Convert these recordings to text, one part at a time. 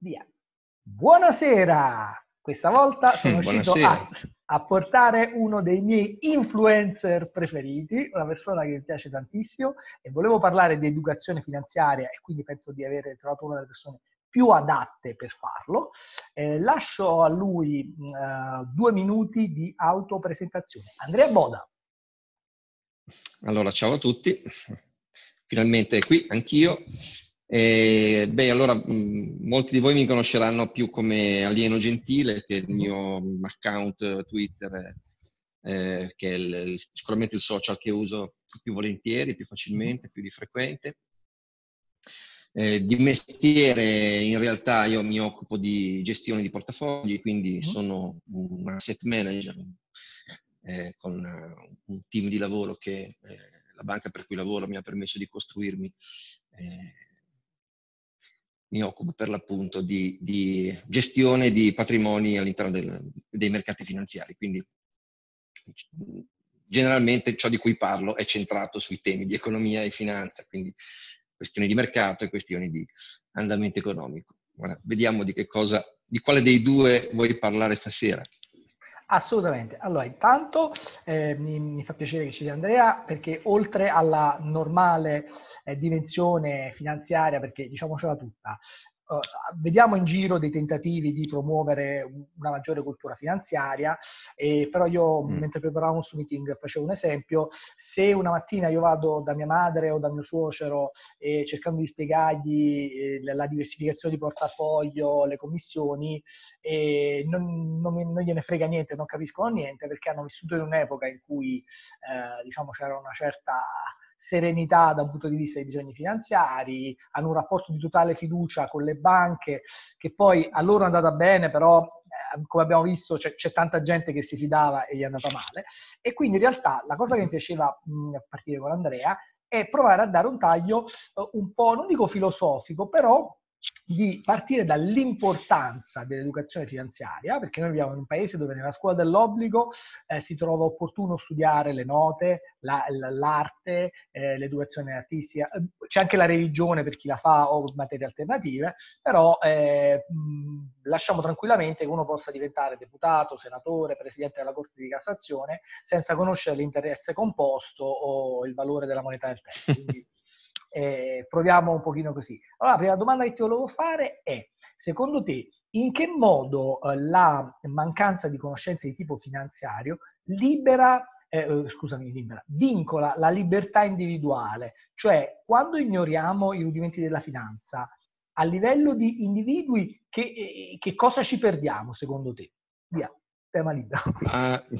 Via. Buonasera! Questa volta sono riuscito a, a, portare uno dei miei influencer preferiti, una persona che mi piace tantissimo e volevo parlare di educazione finanziaria e quindi penso di aver trovato una delle persone più adatte per farlo. Eh, lascio a lui eh, due minuti di autopresentazione. Andrea Boda. Allora, ciao a tutti. Finalmente qui anch'io. Eh, beh, allora, mh, molti di voi mi conosceranno più come Alieno Gentile, che è il mio account Twitter, eh, che è il, sicuramente il social che uso più volentieri, più facilmente, più di frequente. Eh, di mestiere in realtà io mi occupo di gestione di portafogli, quindi sono un asset manager eh, con un team di lavoro che eh, la banca per cui lavoro mi ha permesso di costruirmi eh, mi occupo per l'appunto di, di gestione di patrimoni all'interno del, dei mercati finanziari, quindi generalmente ciò di cui parlo è centrato sui temi di economia e finanza, quindi questioni di mercato e questioni di andamento economico. Guarda, vediamo di cosa, di quale dei due vuoi parlare stasera. Assolutamente. Allora, intanto eh, mi, mi, fa piacere che ci sia Andrea perché oltre alla normale eh, dimensione finanziaria, perché diciamocela tutta, Uh, vediamo in giro dei tentativi di promuovere una maggiore cultura finanziaria, eh, però io mm. mentre preparavamo questo meeting facevo un esempio, se una mattina io vado da mia madre o da mio suocero eh, cercando di spiegargli eh, la diversificazione di portafoglio, le commissioni, non, non, non, gliene frega niente, non capiscono niente perché hanno vissuto in un'epoca in cui eh, diciamo c'era una certa serenità da un punto di vista dei bisogni finanziari, hanno un rapporto di totale fiducia con le banche, che poi a loro è andata bene, però eh, come abbiamo visto c'è, c'è, tanta gente che si fidava e gli è andata male. E quindi in realtà la cosa che mi piaceva mh, a partire con Andrea è provare a dare un taglio uh, un po', non dico filosofico, però di partire dall'importanza dell'educazione finanziaria, perché noi viviamo in un paese dove nella scuola dell'obbligo eh, si trova opportuno studiare le note, la, l'arte, eh, l'educazione artistica, c'è anche la religione per chi la fa o materie alternative, però eh, lasciamo tranquillamente che uno possa diventare deputato, senatore, presidente della Corte di Cassazione senza conoscere l'interesse composto o il valore della moneta del tempo. Quindi, eh, proviamo un pochino così. Allora, la prima domanda che ti volevo fare è, secondo te, in che modo eh, la mancanza di conoscenze di tipo finanziario libera, eh, eh, scusami, libera, vincola la libertà individuale? Cioè, quando ignoriamo i rudimenti della finanza, a livello di individui, che, eh, che cosa ci perdiamo, secondo te? Via, tema libero. Uh,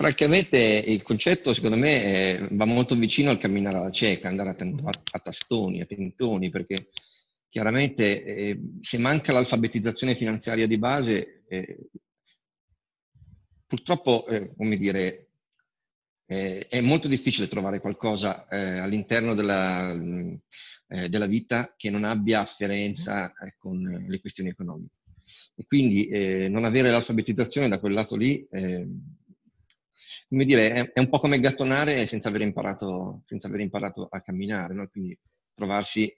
Francamente il concetto secondo me va molto vicino al camminare alla cieca, andare a, a, a tastoni, a tentoni, perché chiaramente eh, se manca l'alfabetizzazione finanziaria di base, eh, purtroppo, eh, come dire, eh, è molto difficile trovare qualcosa eh, all'interno della, eh, della, vita che non abbia afferenza con le questioni economiche. E quindi non avere l'alfabetizzazione da quel lato lì come dire, è, è, un po' come gattonare senza aver imparato, senza aver imparato a camminare, no? quindi trovarsi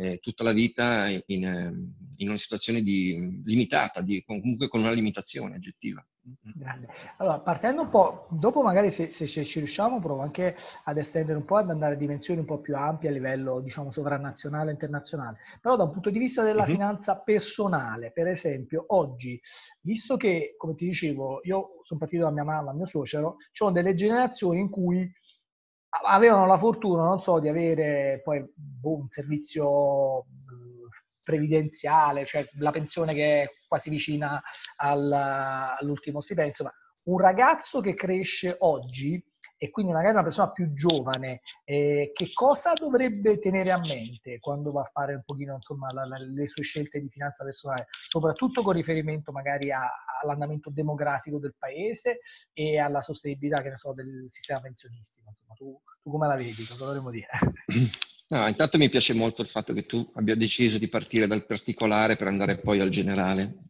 eh, tutta la vita in, ehm, in una situazione di, limitata, di, comunque con una limitazione oggettiva. Grande. Allora, partendo un po', dopo magari se, se, se, ci riusciamo, provo anche ad estendere un po', ad andare a dimensioni un po' più ampie a livello, diciamo, sovranazionale e internazionale. Però da un punto di vista della uh-huh. finanza personale, per esempio, oggi, visto che, come ti dicevo, io sono partito da mia mamma, mio suocero, ci sono delle generazioni in cui avevano la fortuna, non so, di avere poi boh, un servizio previdenziale, cioè la pensione che è quasi vicina al, all'ultimo stipendio, ma un ragazzo che cresce oggi e quindi magari una persona più giovane, eh, che cosa dovrebbe tenere a mente quando va a fare un pochino insomma, la, la, le sue scelte di finanza personale, soprattutto con riferimento magari a, all'andamento demografico del paese e alla sostenibilità che ne so, del sistema pensionistico. Insomma, tu, tu come la vedi? Cosa dovremmo dire? No, intanto mi piace molto il fatto che tu abbia deciso di partire dal particolare per andare poi al generale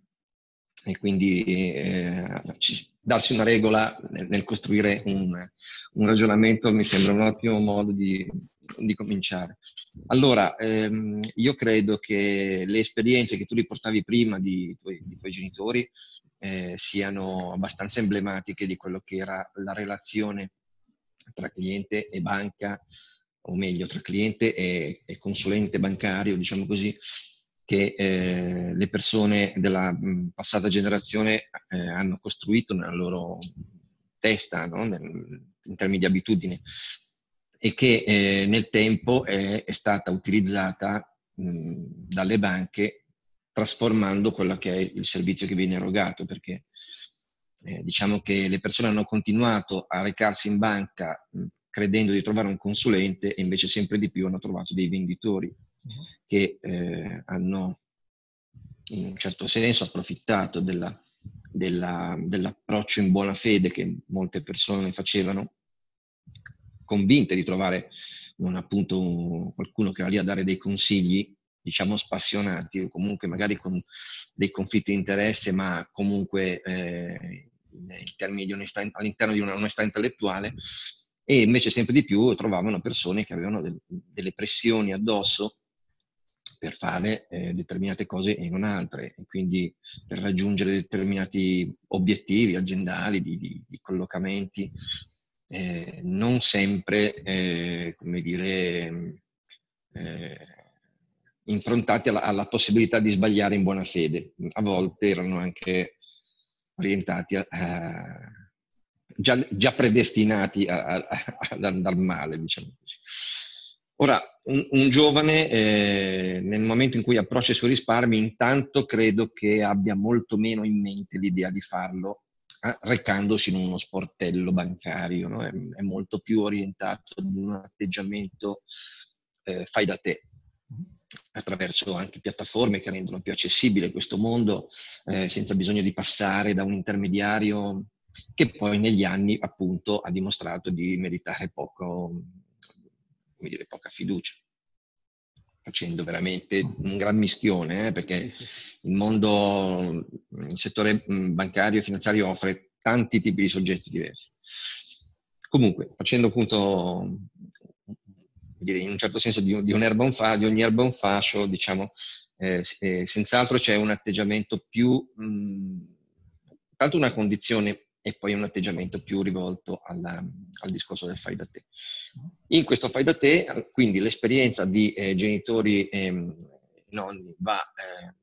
e quindi eh, darsi una regola nel, nel costruire un, un, ragionamento mi sembra un ottimo modo di, di cominciare. Allora, ehm, io credo che le esperienze che tu riportavi prima di, di tuoi genitori eh, siano abbastanza emblematiche di quello che era la relazione tra cliente e banca, o meglio, tra cliente e, e consulente bancario, diciamo così, che eh, le persone della mh, passata generazione eh, hanno costruito nella loro testa, no? Nel, in termini di abitudini, e che eh, nel tempo è, è stata utilizzata mh, dalle banche trasformando quello che è il servizio che viene erogato, perché eh, diciamo che le persone hanno continuato a recarsi in banca mh, credendo di trovare un consulente e invece sempre di più hanno trovato dei venditori. Che eh, hanno in un certo senso approfittato della, della, dell'approccio in buona fede che molte persone facevano, convinte di trovare un, appunto un, qualcuno che era lì a dare dei consigli diciamo, spassionati o comunque magari con dei conflitti di interesse, ma comunque eh, in termini di onestà, all'interno di un'onestà intellettuale, e invece sempre di più trovavano persone che avevano del, delle pressioni addosso per fare eh, determinate cose e non altre, e quindi per raggiungere determinati obiettivi aziendali, di, di, di collocamenti, eh, non sempre, eh, come dire, eh, improntati alla, alla, possibilità di sbagliare in buona fede. A volte erano anche orientati a, a già, già, predestinati a, ad andare male, diciamo così. Ora, un, un giovane eh, nel momento in cui approccia i suoi risparmi, intanto credo che abbia molto meno in mente l'idea di farlo eh, recandosi in uno sportello bancario, no? è, è, molto più orientato ad un atteggiamento eh, fai da te, attraverso anche piattaforme che rendono più accessibile questo mondo eh, senza bisogno di passare da un intermediario che poi negli anni appunto ha dimostrato di meritare poco, come dire, poca fiducia facendo veramente un gran mischione, eh, perché sì, sì. il mondo, il settore mm, bancario e finanziario offre tanti tipi di soggetti diversi. Comunque, facendo appunto dire, in un certo senso di, di, un fa, di ogni erba un fascio, diciamo, eh, eh, senz'altro c'è un atteggiamento più, mh, mm, tanto una condizione e poi un atteggiamento più rivolto alla, al discorso del fai da te. In questo fai da te, quindi l'esperienza di eh, genitori e nonni va eh,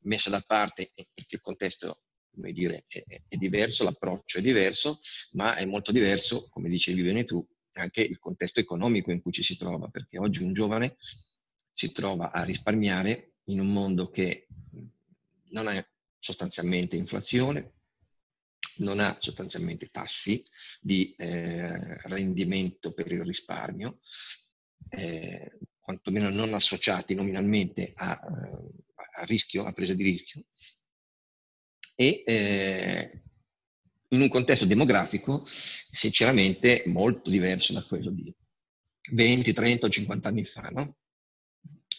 messa da parte perché il contesto come dire, è, è, diverso, l'approccio è diverso, ma è molto diverso, come dicevi bene tu, anche il contesto economico in cui ci si trova, perché oggi un giovane si trova a risparmiare in un mondo che non ha sostanzialmente inflazione, non ha sostanzialmente tassi di eh, rendimento per il risparmio, eh, quantomeno non associati nominalmente a, a, rischio, a presa di rischio, e eh, in un contesto demografico sinceramente molto diverso da quello di 20, 30 o 50 anni fa, no?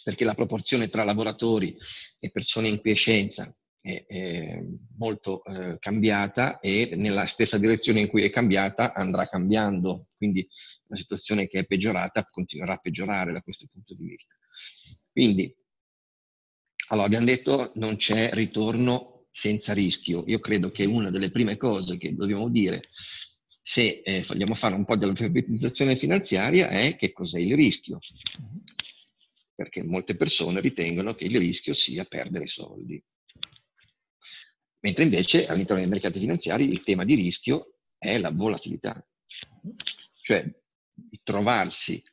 perché la proporzione tra lavoratori e persone in quiescenza è, è molto eh, cambiata e nella stessa direzione in cui è cambiata andrà cambiando, quindi la situazione che è peggiorata continuerà a peggiorare da questo punto di vista. Quindi, allora abbiamo detto non c'è ritorno senza rischio. Io credo che una delle prime cose che dobbiamo dire se eh, vogliamo fare un po' di alfabetizzazione finanziaria è che cos'è il rischio. Perché molte persone ritengono che il rischio sia perdere soldi mentre invece all'interno dei mercati finanziari il tema di rischio è la volatilità, cioè trovarsi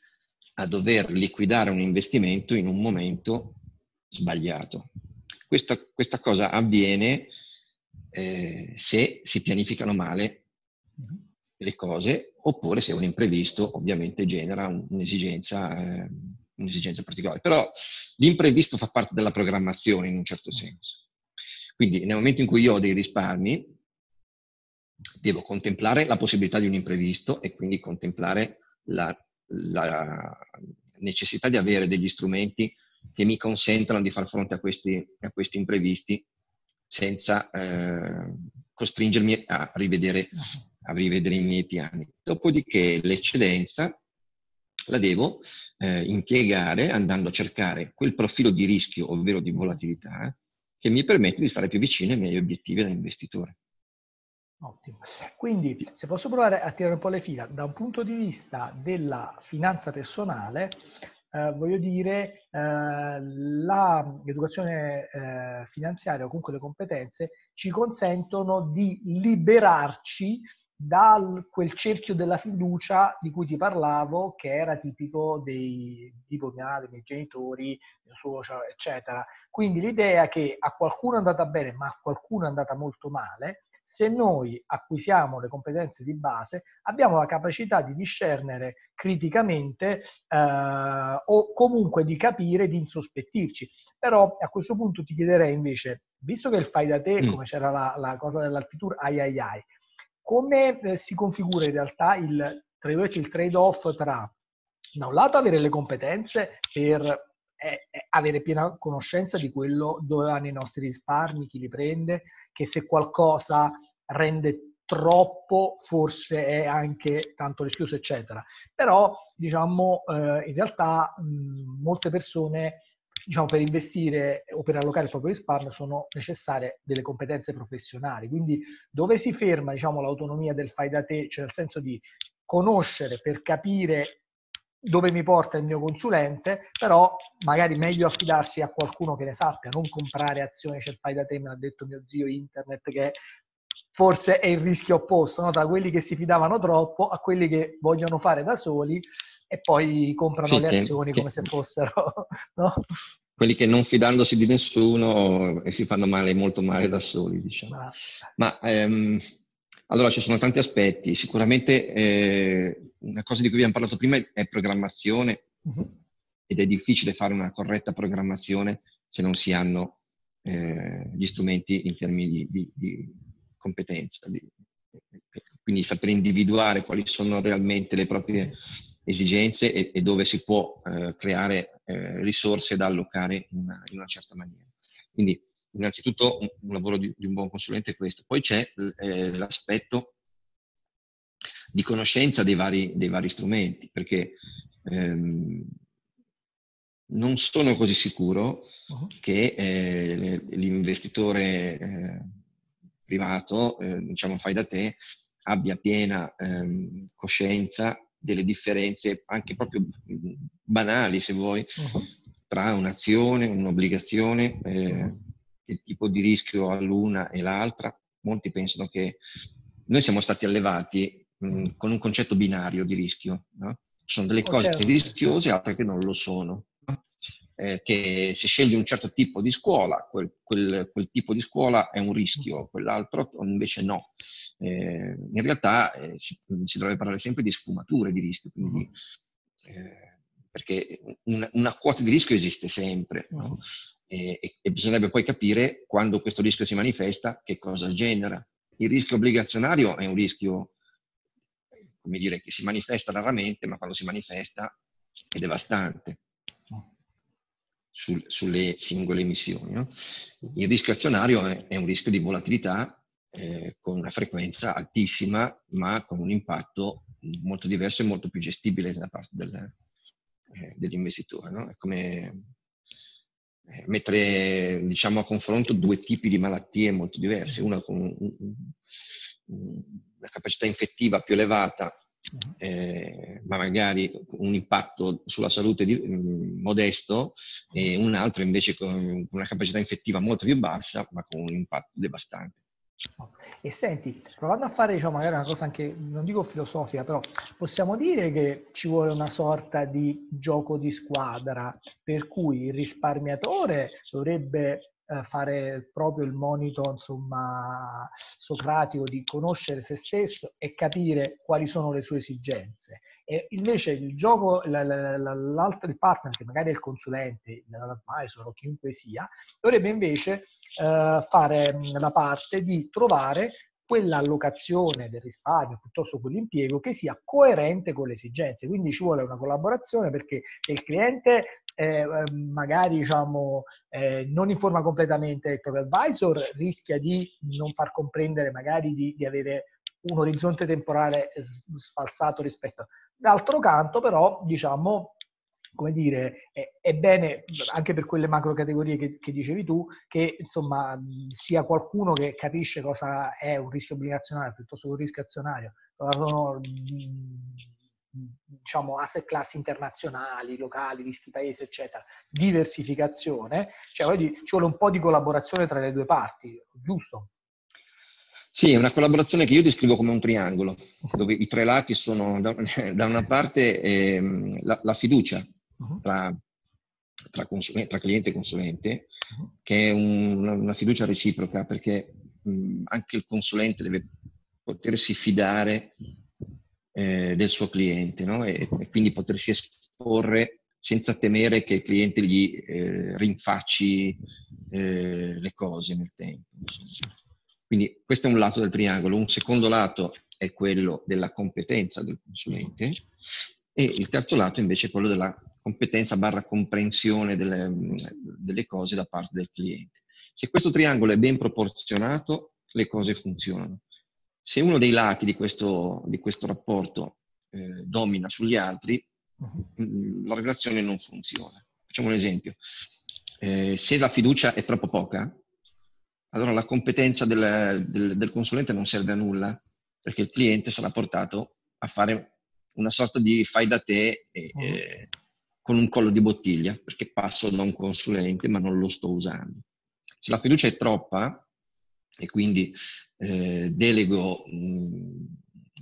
a dover liquidare un investimento in un momento sbagliato. Questa, questa cosa avviene eh, se si pianificano male le cose oppure se un imprevisto ovviamente genera un'esigenza, eh, un'esigenza particolare. Però l'imprevisto fa parte della programmazione in un certo senso. Quindi nel momento in cui io ho dei risparmi, devo contemplare la possibilità di un imprevisto e quindi contemplare la, la necessità di avere degli strumenti che mi consentano di far fronte a questi, a questi imprevisti senza eh, costringermi a rivedere, a rivedere, i miei piani. Dopodiché l'eccedenza la devo eh, impiegare andando a cercare quel profilo di rischio, ovvero di volatilità, che mi permette di stare più vicino ai miei obiettivi da investitore. Ottimo. Quindi, se posso provare a tirare un po' le fila, da un punto di vista della finanza personale, eh, voglio dire, eh, l'educazione eh, finanziaria o comunque le competenze ci consentono di liberarci da quel cerchio della fiducia di cui ti parlavo, che era tipico dei tipo mia madre, dei miei genitori, mio suocero, eccetera. Quindi l'idea che a qualcuno è andata bene, ma a qualcuno è andata molto male, se noi acquisiamo le competenze di base, abbiamo la capacità di discernere criticamente eh, o comunque di capire, di insospettirci. Però a questo punto ti chiederei invece, visto che il fai da te, mm. come c'era la, la cosa dell'alpitur, ai ai ai, come eh, si configura in realtà il, il trade-off tra, da un lato, avere le competenze per avere piena conoscenza di quello dove vanno i nostri risparmi, chi li prende, che se qualcosa rende troppo forse è anche tanto rischioso, eccetera. Però, diciamo, eh, in realtà mh, molte persone, diciamo, per investire o per allocare il proprio risparmio sono necessarie delle competenze professionali. Quindi dove si ferma, diciamo, l'autonomia del fai da te, cioè nel senso di conoscere per capire dove mi porta il mio consulente, però magari meglio affidarsi a qualcuno che ne sappia, non comprare azioni, il fai da te, me l'ha detto mio zio internet, che forse è il rischio opposto, no? tra quelli che si fidavano troppo a quelli che vogliono fare da soli e poi comprano sì, le azioni che, come se fossero... No? Quelli che non fidandosi di nessuno e si fanno male, molto male da soli, diciamo. Ma, Ma ehm, allora ci sono tanti aspetti, sicuramente eh, una cosa di cui abbiamo parlato prima è programmazione uh-huh. ed è difficile fare una corretta programmazione se non si hanno eh, gli strumenti in termini di, di, di competenza. Di, quindi sapere individuare quali sono realmente le proprie esigenze e, e dove si può eh, creare eh, risorse da allocare in una, in una certa maniera. Quindi innanzitutto un, un lavoro di, di, un buon consulente è questo. Poi c'è eh, l'aspetto di conoscenza dei vari, dei vari strumenti, perché ehm, non sono così sicuro uh-huh. che eh, l'investitore eh, privato, eh, diciamo fai da te, abbia piena ehm, coscienza delle differenze anche proprio banali, se vuoi, uh-huh. tra un'azione, un'obbligazione, eh, il tipo di rischio all'una e l'altra. Molti pensano che noi siamo stati allevati mh, con un concetto binario di rischio. No? Ci sono delle oh, cose certo. rischiose e altre che non lo sono. Eh, che se scegli un certo tipo di scuola, quel, quel, quel, tipo di scuola è un rischio, quell'altro invece no. Eh, in realtà eh, si, si, dovrebbe parlare sempre di sfumature di rischio, quindi, eh, perché una, una, quota di rischio esiste sempre. No? e, e, bisognerebbe poi capire quando questo rischio si manifesta che cosa genera. Il rischio obbligazionario è un rischio, come dire, che si manifesta raramente, ma quando si manifesta è devastante sul, sulle singole emissioni. No? Il rischio azionario è, è, un rischio di volatilità eh, con una frequenza altissima, ma con un impatto molto diverso e molto più gestibile da parte del, eh, dell'investitore. No? È come eh, mettere diciamo, a confronto due tipi di malattie molto diverse, una con un, un, una capacità infettiva più elevata, eh, ma magari un impatto sulla salute di, mh, mm, modesto, e un altro invece con una capacità infettiva molto più bassa, ma con un impatto devastante. E senti, provando a fare diciamo, magari una cosa anche, non dico filosofica, però possiamo dire che ci vuole una sorta di gioco di squadra, per cui il risparmiatore dovrebbe eh, fare proprio il monito insomma, socratico di conoscere se stesso e capire quali sono le sue esigenze. E invece il gioco, l'altro il partner, che magari è il consulente, l'advisor o chiunque sia, dovrebbe invece eh, fare la parte di trovare quell'allocazione del risparmio piuttosto quell'impiego che sia coerente con le esigenze. Quindi ci vuole una collaborazione perché il cliente eh, magari diciamo, eh, non informa completamente il proprio advisor, rischia di non far comprendere magari di, di avere un orizzonte temporale sfalsato rispetto D'altro canto, però, diciamo, come dire, è, è, bene anche per quelle macro categorie che, che, dicevi tu, che insomma sia qualcuno che capisce cosa è un rischio obbligazionario piuttosto che un rischio azionario, sono diciamo asset class internazionali, locali, rischi paese, eccetera, diversificazione, cioè ci vuole un po' di collaborazione tra le due parti, giusto? Sì, è una collaborazione che io descrivo come un triangolo, dove i tre lati sono da, da una parte eh, la, la, fiducia uh-huh. tra, tra, tra, cliente e consulente, uh-huh. che è un, una fiducia reciproca, perché mh, anche il consulente deve potersi fidare eh, del suo cliente no? e, e, quindi potersi esporre senza temere che il cliente gli eh, rinfacci eh, le cose nel tempo. Insomma. Quindi questo è un lato del triangolo. Un secondo lato è quello della competenza del consulente e il terzo lato invece è quello della competenza barra comprensione delle, delle cose da parte del cliente. Se questo triangolo è ben proporzionato, le cose funzionano. Se uno dei lati di questo, di questo rapporto eh, domina sugli altri, uh-huh. la relazione non funziona. Facciamo un esempio. Eh, se la fiducia è troppo poca, allora la competenza del, del, del, consulente non serve a nulla, perché il cliente sarà portato a fare una sorta di fai da te e, uh-huh. Con un collo di bottiglia, perché passo da un consulente ma non lo sto usando. Se la fiducia è troppa e quindi eh, delego mh,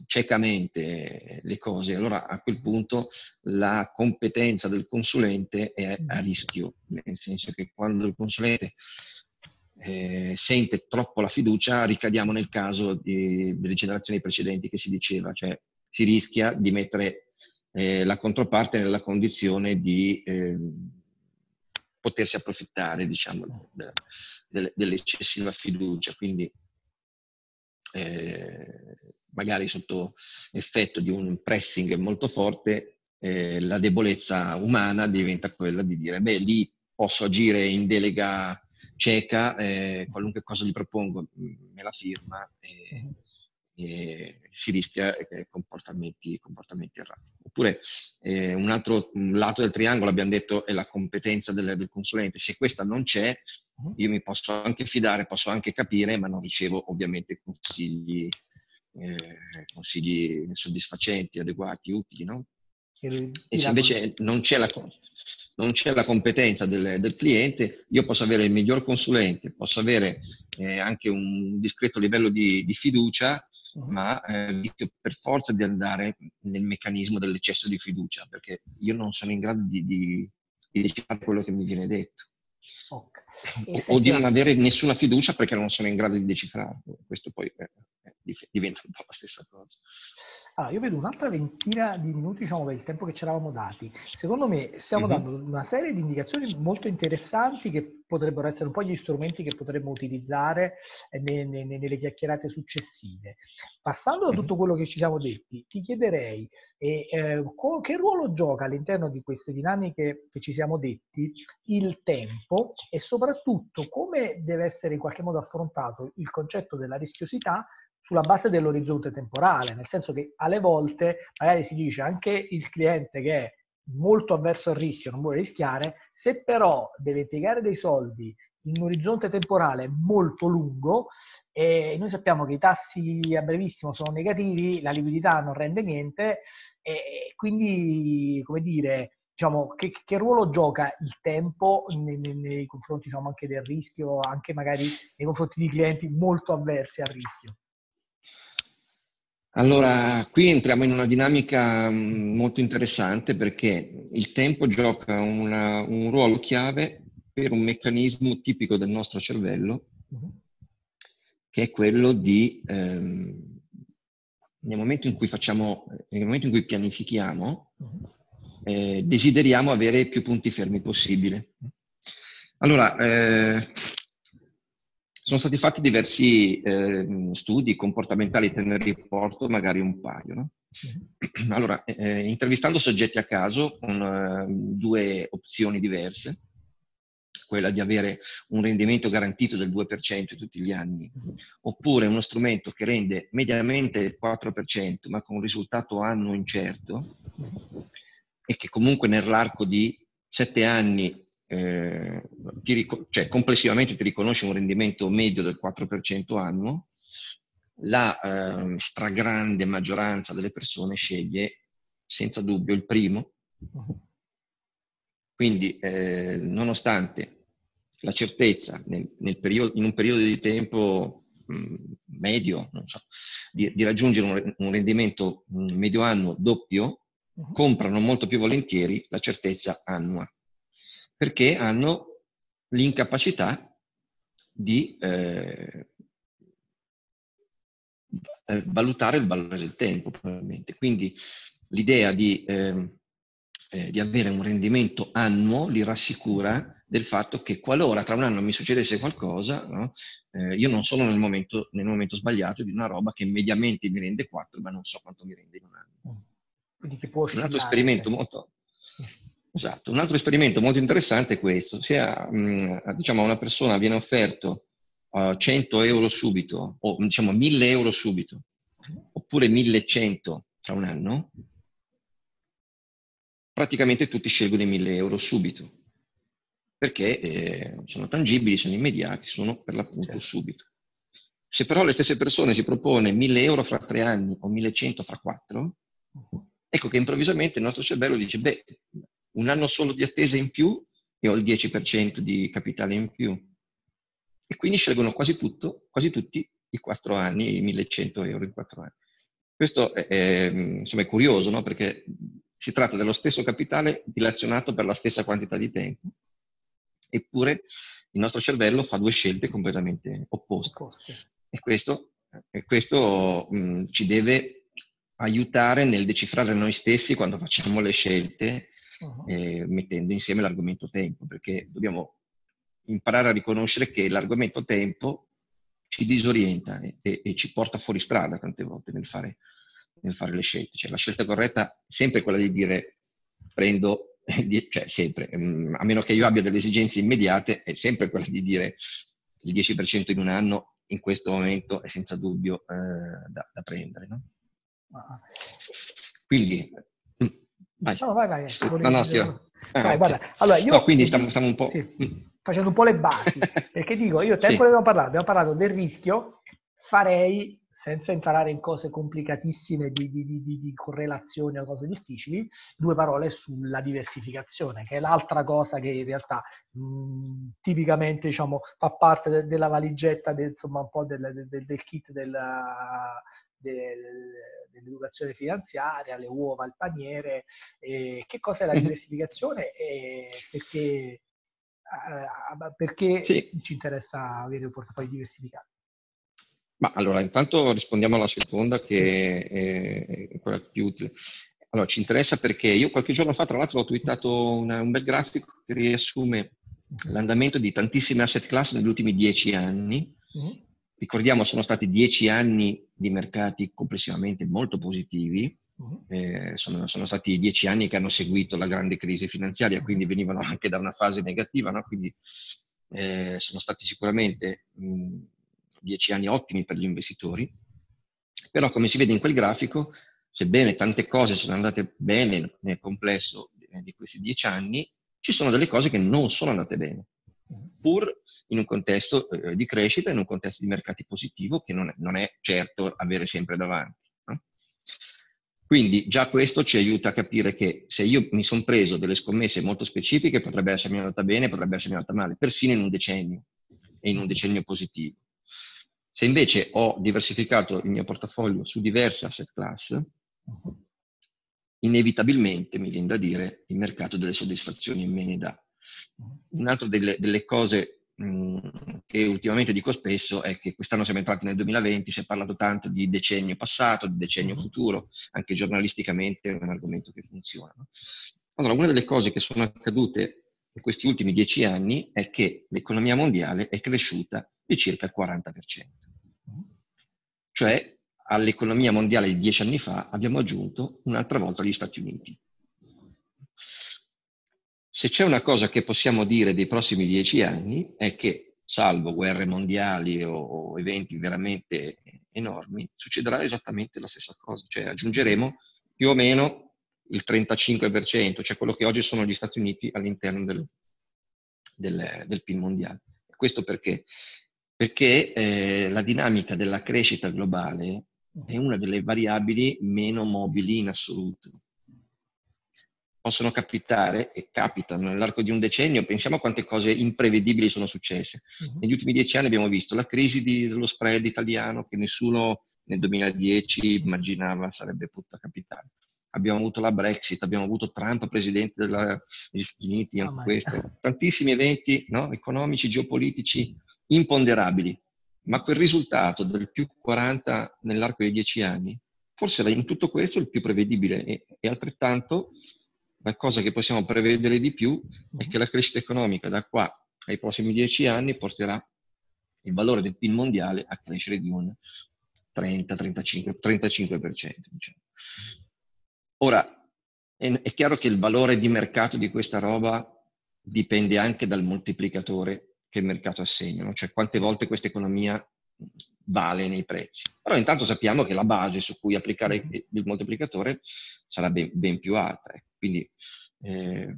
ciecamente le cose, allora a quel punto la competenza del consulente è a rischio, nel senso che quando il consulente eh, sente troppo la fiducia, ricadiamo nel caso di, delle generazioni precedenti che si diceva, cioè si rischia di mettere eh, la controparte nella condizione di eh, potersi approfittare, diciamo, de, de, dell'eccessiva fiducia. Quindi eh, magari sotto effetto di un pressing molto forte, eh, la debolezza umana diventa quella di dire, beh, lì posso agire in delega cieca, eh, qualunque cosa gli propongo me la firma e, mhm. e si rischia eh, comportamenti, comportamenti errati. Oppure eh, un altro un lato del triangolo, abbiamo detto, è la competenza del, del, consulente. Se questa non c'è, mhm. io mi posso anche fidare, posso anche capire, ma non ricevo ovviamente consigli, eh, consigli soddisfacenti, adeguati, utili. No? E se invece non c'è la, non c'è la competenza del, del, cliente, io posso avere il miglior consulente, posso avere eh, anche un discreto livello di, di fiducia. Ma eh, rischio per forza di andare nel meccanismo dell'eccesso di fiducia, perché io non sono in grado di, di, di decifrare quello che mi viene detto. Okay. O, o, di non avere nessuna fiducia perché non sono in grado di decifrarlo. Questo poi eh, eh diventa un po' la stessa cosa. Allora, io vedo un'altra ventina di minuti, diciamo, per il tempo che ci eravamo dati. Secondo me stiamo mm-hmm. dando una serie di indicazioni molto interessanti che potrebbero essere un po' gli strumenti che potremmo utilizzare eh, ne, ne, nelle chiacchierate successive. Passando da tutto quello che ci siamo detti, ti chiederei eh, eh, co- che ruolo gioca all'interno di queste dinamiche che ci siamo detti il tempo e soprattutto come deve essere in qualche modo affrontato il concetto della rischiosità sulla base dell'orizzonte temporale, nel senso che alle volte magari si dice anche il cliente che è molto avverso al rischio, non vuole rischiare, se però deve impiegare dei soldi in un orizzonte temporale molto lungo e noi sappiamo che i tassi a brevissimo sono negativi, la liquidità non rende niente e quindi, come dire, diciamo, che, che ruolo gioca il tempo nei, nei, nei confronti diciamo, anche del rischio, anche magari nei confronti di clienti molto avversi al rischio? Allora, qui entriamo in una dinamica mm, molto interessante perché il tempo gioca una, un ruolo chiave per un meccanismo tipico del nostro cervello, che è quello di, ehm, nel momento in cui facciamo, nel momento in cui pianifichiamo, eh, desideriamo avere più punti fermi possibile. Allora, eh, sono stati fatti diversi eh, studi comportamentali, te ne riporto magari un paio. No? Mm-hmm. Allora, eh, intervistando soggetti a caso con uh, due opzioni diverse, quella di avere un rendimento garantito del 2% tutti gli anni, oppure uno strumento che rende mediamente il 4% ma con un risultato annuo incerto e che comunque nell'arco di 7 anni ric- cioè complessivamente ti riconosce un rendimento medio del 4% annuo, la eh, stragrande maggioranza delle persone sceglie senza dubbio il primo. Quindi, eh, nonostante la certezza nel, nel periodo, in un periodo di tempo mh, medio so, di, di, raggiungere un, un rendimento mh, medio annuo doppio, uh-huh. comprano molto più volentieri la certezza annua, perché hanno l'incapacità di eh, eh valutare il valore del tempo, probabilmente. Quindi l'idea di, eh, eh, di avere un rendimento annuo li rassicura del fatto che qualora tra un anno mi succedesse qualcosa, no, eh, io non sono nel momento, nel momento, sbagliato di una roba che mediamente mi rende 4, ma non so quanto mi rende in un anno. Quindi che può un altro esperimento molto, esatto, un altro esperimento molto interessante è questo, sia mh, mm, diciamo, a una persona viene offerto uh, 100 euro subito, o diciamo 1000 euro subito, oppure 1100 tra un anno, praticamente tutti scelgono i 1000 euro subito perché eh, sono tangibili, sono immediati, sono per l'appunto certo. subito. Se però le stesse persone si propone 1000 euro fra tre anni o 1100 fra quattro, ecco che improvvisamente il nostro cervello dice, beh, un anno solo di attesa in più e ho il 10% di capitale in più. E quindi scelgono quasi tutto, quasi tutti i quattro anni, i 1100 euro in quattro anni. Questo è, è, insomma, è curioso, no? perché si tratta dello stesso capitale dilazionato per la stessa quantità di tempo Eppure il nostro cervello fa due scelte completamente opposte. opposte. E questo, e questo mh, ci deve aiutare nel decifrare noi stessi quando facciamo le scelte, uh-huh. eh, mettendo insieme l'argomento tempo, perché dobbiamo imparare a riconoscere che l'argomento tempo ci disorienta e, e, e ci porta fuori strada tante volte nel fare, nel fare le scelte. Cioè, la scelta corretta è sempre quella di dire prendo cioè sempre, mm, a meno che io abbia delle esigenze immediate, è sempre quella di dire il 10% in un anno in questo momento è senza dubbio eh, da, da, prendere. No? Quindi, vai. No, vai, vai. No, no, ah, vai guarda, allora io, no, quindi stiamo, stiamo un po'... Sì, mm. facendo un po' le basi, perché dico, io tempo sì. abbiamo parlato, abbiamo parlato del rischio, farei senza entrare in cose complicatissime di, di, di, di, correlazioni o cose difficili, due parole sulla diversificazione, che è l'altra cosa che in realtà mh, tipicamente diciamo, fa parte de, della valigetta, de, insomma, un po' del, del, del kit della, dell'educazione finanziaria, le uova, il paniere. E che cos'è la mhm. diversificazione e perché, eh, perché sì. ci interessa avere un portafoglio diversificato? Ma allora, intanto rispondiamo alla seconda che è, è quella più utile. Allora, ci interessa perché io qualche giorno fa, tra l'altro, ho twittato una, un bel grafico che riassume l'andamento di tantissime asset class negli ultimi dieci anni. Mm-hmm. Ricordiamo, sono stati dieci anni di mercati complessivamente molto positivi. Mm-hmm. Eh, sono, sono, stati dieci anni che hanno seguito la grande crisi finanziaria, quindi venivano anche da una fase negativa, no? quindi eh, sono stati sicuramente mh, dieci anni ottimi per gli investitori, però come si vede in quel grafico, sebbene tante cose sono andate bene nel complesso di questi dieci anni, ci sono delle cose che non sono andate bene, pur in un contesto eh, di crescita, in un contesto di mercati positivo che non è, non è certo avere sempre davanti. No? Quindi già questo ci aiuta a capire che se io mi sono preso delle scommesse molto specifiche potrebbe essermi andata bene, potrebbe essermi andata male, persino in un decennio e in un decennio positivo. Se invece ho diversificato il mio portafoglio su diverse asset class, inevitabilmente, mi viene da dire, il mercato delle soddisfazioni me ne dà. Un'altra delle, delle cose mh, che ultimamente dico spesso è che quest'anno siamo entrati nel 2020, si è parlato tanto di decennio passato, di decennio futuro, anche giornalisticamente è un argomento che funziona. Allora, una delle cose che sono accadute in questi ultimi dieci anni è che l'economia mondiale è cresciuta di circa il 40%. Cioè all'economia mondiale di dieci anni fa abbiamo aggiunto un'altra volta gli Stati Uniti. Se c'è una cosa che possiamo dire dei prossimi dieci anni è che, salvo guerre mondiali o, o eventi veramente enormi, succederà esattamente la stessa cosa, cioè aggiungeremo più o meno il 35%, cioè quello che oggi sono gli Stati Uniti all'interno del, del, del PIL mondiale. Questo perché? Perché eh, la dinamica della crescita globale è una delle variabili meno mobili in assoluto possono capitare e capitano nell'arco di un decennio. Pensiamo a quante cose imprevedibili sono successe. Uh-huh. Negli ultimi dieci anni abbiamo visto la crisi di, dello spread italiano che nessuno nel 2010 immaginava sarebbe potuta capitare. Abbiamo avuto la Brexit, abbiamo avuto Trump presidente della, degli Stati Uniti, anche oh questo. Tantissimi eventi no, economici, geopolitici imponderabili. Ma quel risultato del più 40 nell'arco dei dieci anni, forse in tutto questo il più prevedibile e, e altrettanto la cosa che possiamo prevedere di più è che la crescita economica da qua ai prossimi dieci anni porterà il valore del PIL mondiale a crescere di un 30-35%. 35%, diciamo. Ora, è, è chiaro che il valore di mercato di questa roba dipende anche dal moltiplicatore che il mercato assegna, no? cioè quante volte questa economia vale nei prezzi. Però intanto sappiamo che la base su cui applicare il moltiplicatore sarà ben, ben più alta. Ecco. Quindi eh,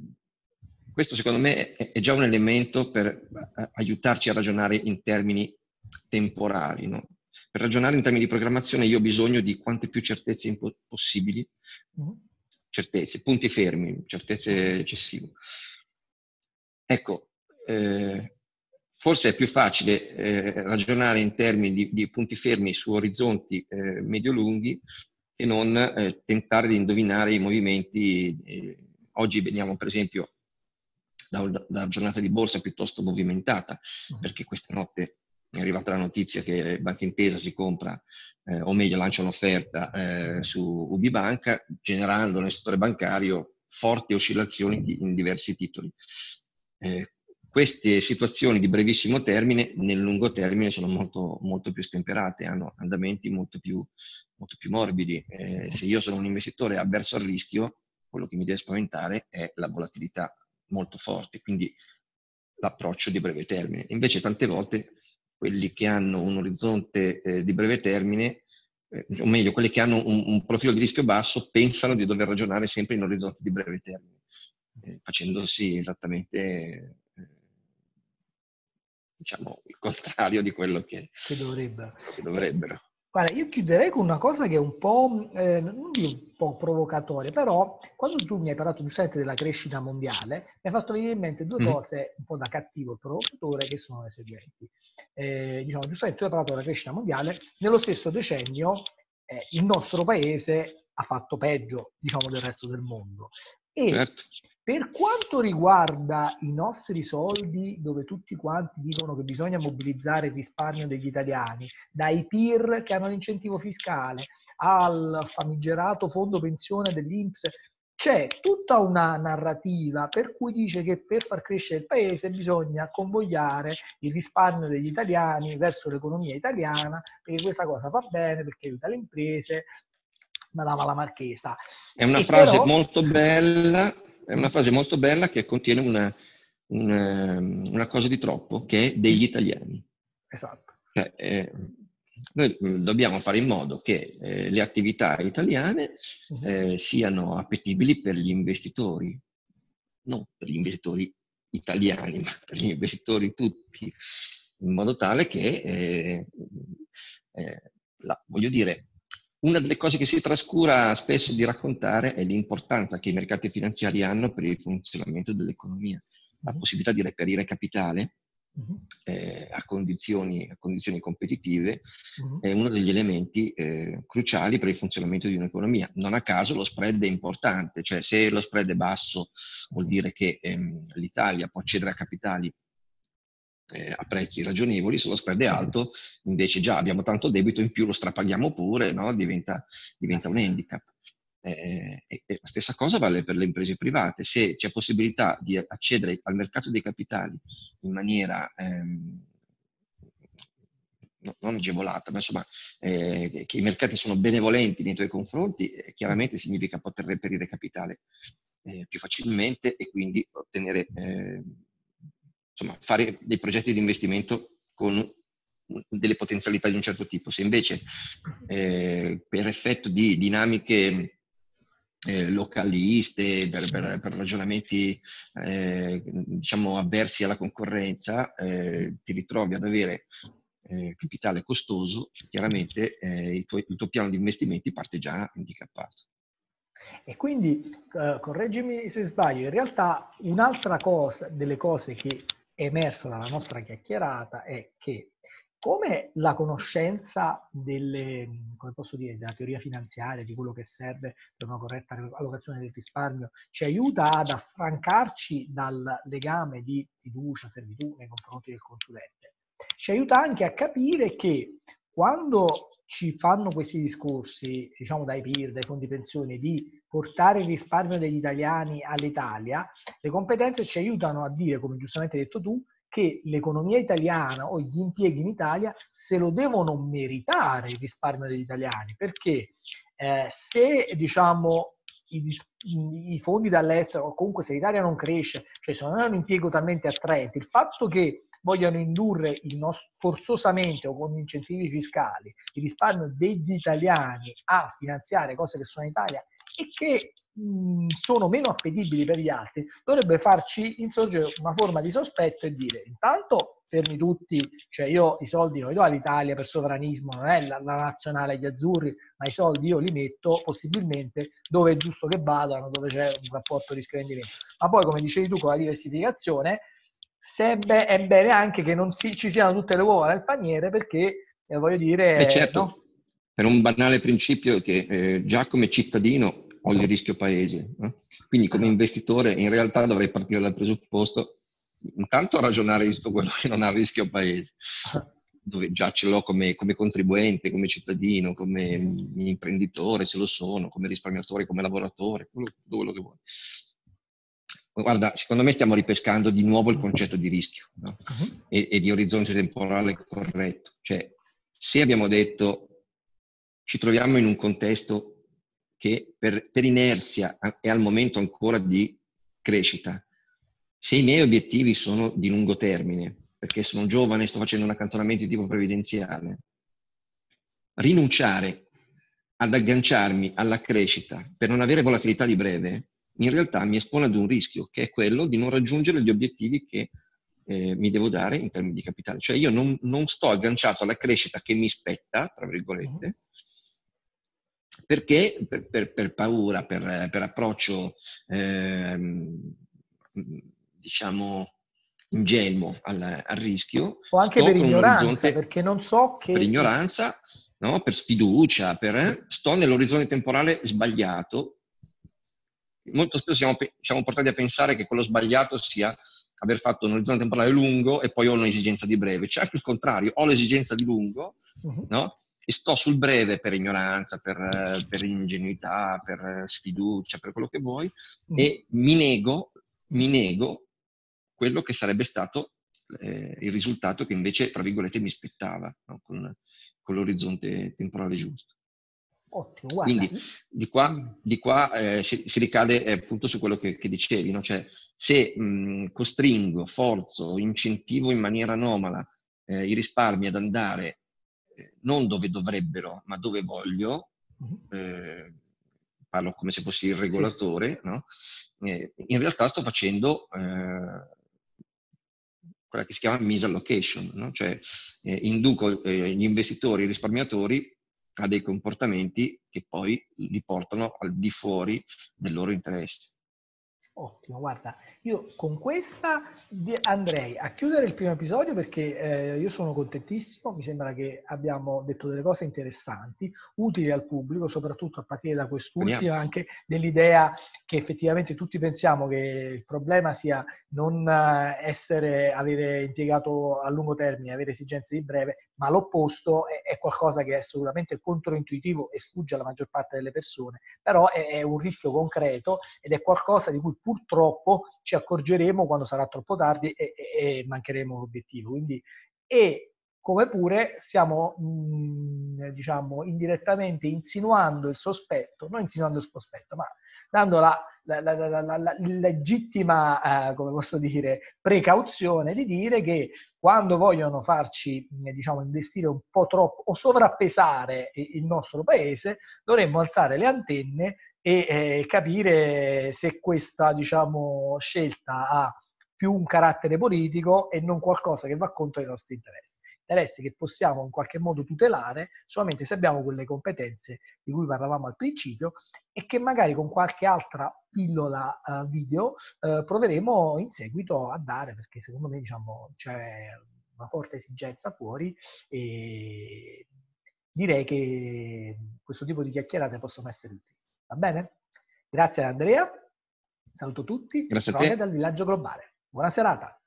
questo secondo me è, già un elemento per eh, aiutarci a ragionare in termini temporali. No? Per ragionare in termini di programmazione io ho bisogno di quante più certezze possibili, mm-hmm. certezze, punti fermi, certezze eccessive. Ecco, eh, forse è più facile eh, ragionare in termini di, di, punti fermi su orizzonti eh, medio-lunghi che non eh, tentare di indovinare i movimenti. Eh, oggi veniamo per esempio da, una giornata di borsa piuttosto movimentata, mm. perché questa notte è arrivata la notizia che Banca Intesa si compra, eh, o meglio lancia un'offerta eh, su Ubibanca, generando nel settore bancario forti oscillazioni di, in diversi titoli. Eh, queste situazioni di brevissimo termine nel lungo termine sono molto, molto più stemperate, hanno andamenti molto più, molto più morbidi. Eh, se io sono un investitore avverso al rischio, quello che mi deve spaventare è la volatilità molto forte, quindi l'approccio di breve termine. Invece tante volte quelli che hanno un orizzonte eh, di breve termine, eh, o meglio, quelli che hanno un, un, profilo di rischio basso, pensano di dover ragionare sempre in orizzonti di breve termine, eh, facendosi esattamente diciamo, il contrario di quello che, che, dovrebbero. che dovrebbero. Guarda, io chiuderei con una cosa che è un po', eh, un po' provocatoria, però quando tu mi hai parlato giustamente della crescita mondiale, mi hai fatto venire in mente due mm. cose un po' da cattivo provocatore che sono le seguenti. Eh, diciamo, giustamente tu hai parlato della crescita mondiale, nello stesso decennio eh, il nostro paese ha fatto peggio, diciamo, del resto del mondo. E certo. Per quanto riguarda i nostri soldi, dove tutti quanti dicono che bisogna mobilizzare il risparmio degli italiani, dai PIR che hanno l'incentivo fiscale al famigerato fondo pensione dell'Inps, c'è tutta una narrativa per cui dice che per far crescere il paese bisogna convogliare il risparmio degli italiani verso l'economia italiana, perché questa cosa fa bene, perché aiuta le imprese, Madama la Marchesa. È una e frase però... molto bella è una frase molto bella che contiene una, una, una cosa di troppo, che è degli italiani. Esatto. Cioè, eh, noi dobbiamo fare in modo che eh, le attività italiane mhm. eh, siano appetibili per gli investitori, non per gli investitori italiani, ma per gli investitori tutti, in modo tale che, eh, eh, la, voglio dire, una delle cose che si trascura spesso di raccontare è l'importanza che i mercati finanziari hanno per il funzionamento dell'economia. La mhm. possibilità di reperire capitale uh-huh. eh, a, condizioni, a, condizioni, competitive uh-huh. è uno degli elementi eh, cruciali per il funzionamento di un'economia. Non a caso lo spread è importante, cioè se lo spread è basso vuol dire che ehm, l'Italia può accedere a capitali eh, a prezzi ragionevoli, se lo spread è alto, invece già abbiamo tanto debito, in più lo strapaghiamo pure, no? diventa, diventa, un handicap. Eh, e, e la stessa cosa vale per le imprese private. Se c'è possibilità di accedere al mercato dei capitali in maniera ehm, non agevolata, ma insomma eh, che i mercati sono benevolenti nei tuoi confronti, eh, chiaramente significa poter reperire capitale eh, più facilmente e quindi ottenere, eh, insomma, fare dei progetti di investimento con delle potenzialità di un certo tipo. Se invece eh, per effetto di dinamiche eh, localiste, per, per, per ragionamenti eh, diciamo avversi alla concorrenza, eh, ti ritrovi ad avere eh, capitale costoso, chiaramente eh, il tuo, il, tuo, piano di investimenti parte già handicappato. E quindi, correggimi se sbaglio, in realtà un'altra cosa, delle cose che emersa dalla nostra chiacchierata è che come la conoscenza delle, dire, della teoria finanziaria, di quello che serve per una corretta allocazione del risparmio, ci aiuta ad affrancarci dal legame di fiducia, servitù nei confronti del consulente, ci aiuta anche a capire che quando ci fanno questi discorsi, diciamo dai PIR, dai fondi pensioni, di portare il risparmio degli italiani all'Italia, le competenze ci aiutano a dire, come giustamente hai detto tu, che l'economia italiana o gli impieghi in Italia se lo devono meritare il risparmio degli italiani, perché eh, se diciamo i, i, fondi dall'estero o comunque se l'Italia non cresce, cioè se non è un impiego talmente attraente, il fatto che vogliano indurre nostro, forzosamente o con incentivi fiscali il risparmio degli italiani a finanziare cose che sono in Italia e che sono meno appetibili per gli altri, dovrebbe farci insorgere una forma di sospetto e dire intanto fermi tutti, cioè io i soldi non li do all'Italia per sovranismo, non è la, la nazionale agli azzurri, ma i soldi io li metto possibilmente dove è giusto che vadano, dove c'è un rapporto rischio-rendimento. Ma poi, come dicevi tu, con la diversificazione, se è, be- è bene anche che non si, ci siano tutte le uova nel paniere perché, eh, voglio dire... Beh, certo, no? per un banale principio che eh, già come cittadino ho il rischio paese. No? Quindi come investitore in realtà dovrei partire dal presupposto intanto ragionare di tutto quello che non ha rischio paese, dove già ce l'ho come, come contribuente, come cittadino, come imprenditore, se lo sono, come risparmiatore, come lavoratore, quello, quello che vuoi. Guarda, secondo me stiamo ripescando di nuovo il concetto di rischio no? uh-huh. e, e, di orizzonte temporale corretto. Cioè, se abbiamo detto ci troviamo in un contesto che per, per inerzia è al momento ancora di crescita. Se i miei obiettivi sono di lungo termine, perché sono giovane e sto facendo un accantonamento di tipo previdenziale, rinunciare ad agganciarmi alla crescita per non avere volatilità di breve, in realtà mi espone ad un rischio, che è quello di non raggiungere gli obiettivi che eh, mi devo dare in termini di capitale. Cioè io non, non, sto agganciato alla crescita che mi spetta, tra virgolette, perché per, per, per paura, per, per approccio, eh, diciamo, ingenuo al, al, rischio. O anche per ignoranza, perché non so che... Per ignoranza, no? per sfiducia, per, eh, sto nell'orizzonte temporale sbagliato. Molto spesso siamo, siamo portati a pensare che quello sbagliato sia aver fatto un orizzonte temporale lungo e poi ho un'esigenza di breve. C'è anche il contrario, ho l'esigenza di lungo, uh-huh. no? e sto sul breve per ignoranza, per, per ingenuità, per sfiducia, per quello che vuoi, mm. e mi nego, mi nego quello che sarebbe stato eh, il risultato che invece, tra virgolette, mi aspettava no? con, con, l'orizzonte temporale giusto. Ottimo, guarda. Quindi di qua, di qua eh, si, si, ricade eh, appunto su quello che, che dicevi, no? cioè se mh, costringo, forzo, incentivo in maniera anomala eh, i risparmi ad andare non dove dovrebbero, ma dove voglio, mhm. eh, parlo come se fossi il regolatore, sì. no? eh, in realtà sto facendo eh, quella che si chiama misallocation, no? cioè eh, induco eh, gli investitori, i risparmiatori a dei comportamenti che poi li portano al di fuori del loro interesse. Ottimo, guarda, io con questa andrei a chiudere il primo episodio perché eh, io sono contentissimo, mi sembra che abbiamo detto delle cose interessanti, utili al pubblico, soprattutto a partire da quest'ultima, anche dell'idea che effettivamente tutti pensiamo che il problema sia non eh, essere, avere impiegato a lungo termine, avere esigenze di breve, ma l'opposto è, è qualcosa che è assolutamente controintuitivo e sfugge alla maggior parte delle persone, però è, è un rischio concreto ed è qualcosa di cui purtroppo ci accorgeremo quando sarà troppo tardi e, e, e mancheremo l'obiettivo. Quindi, e come pure stiamo, mh, diciamo, indirettamente insinuando il sospetto, non insinuando il sospetto, ma dando la la, la, la, legittima, eh, come posso dire, precauzione di dire che quando vogliono farci, diciamo, investire un po' troppo o sovrappesare il nostro paese, dovremmo alzare le antenne e eh, capire se questa, diciamo, scelta ha più un carattere politico e non qualcosa che va contro i nostri interessi. Interessi che possiamo in qualche modo tutelare solamente se abbiamo quelle competenze di cui parlavamo al principio e che magari con qualche altra pillola uh, video uh, proveremo in seguito a dare, perché secondo me diciamo, c'è una forte esigenza fuori e direi che questo tipo di chiacchierate possono essere utili. Va bene? Grazie Andrea, saluto tutti, Grazie te. dal Villaggio Globale. Buona serata.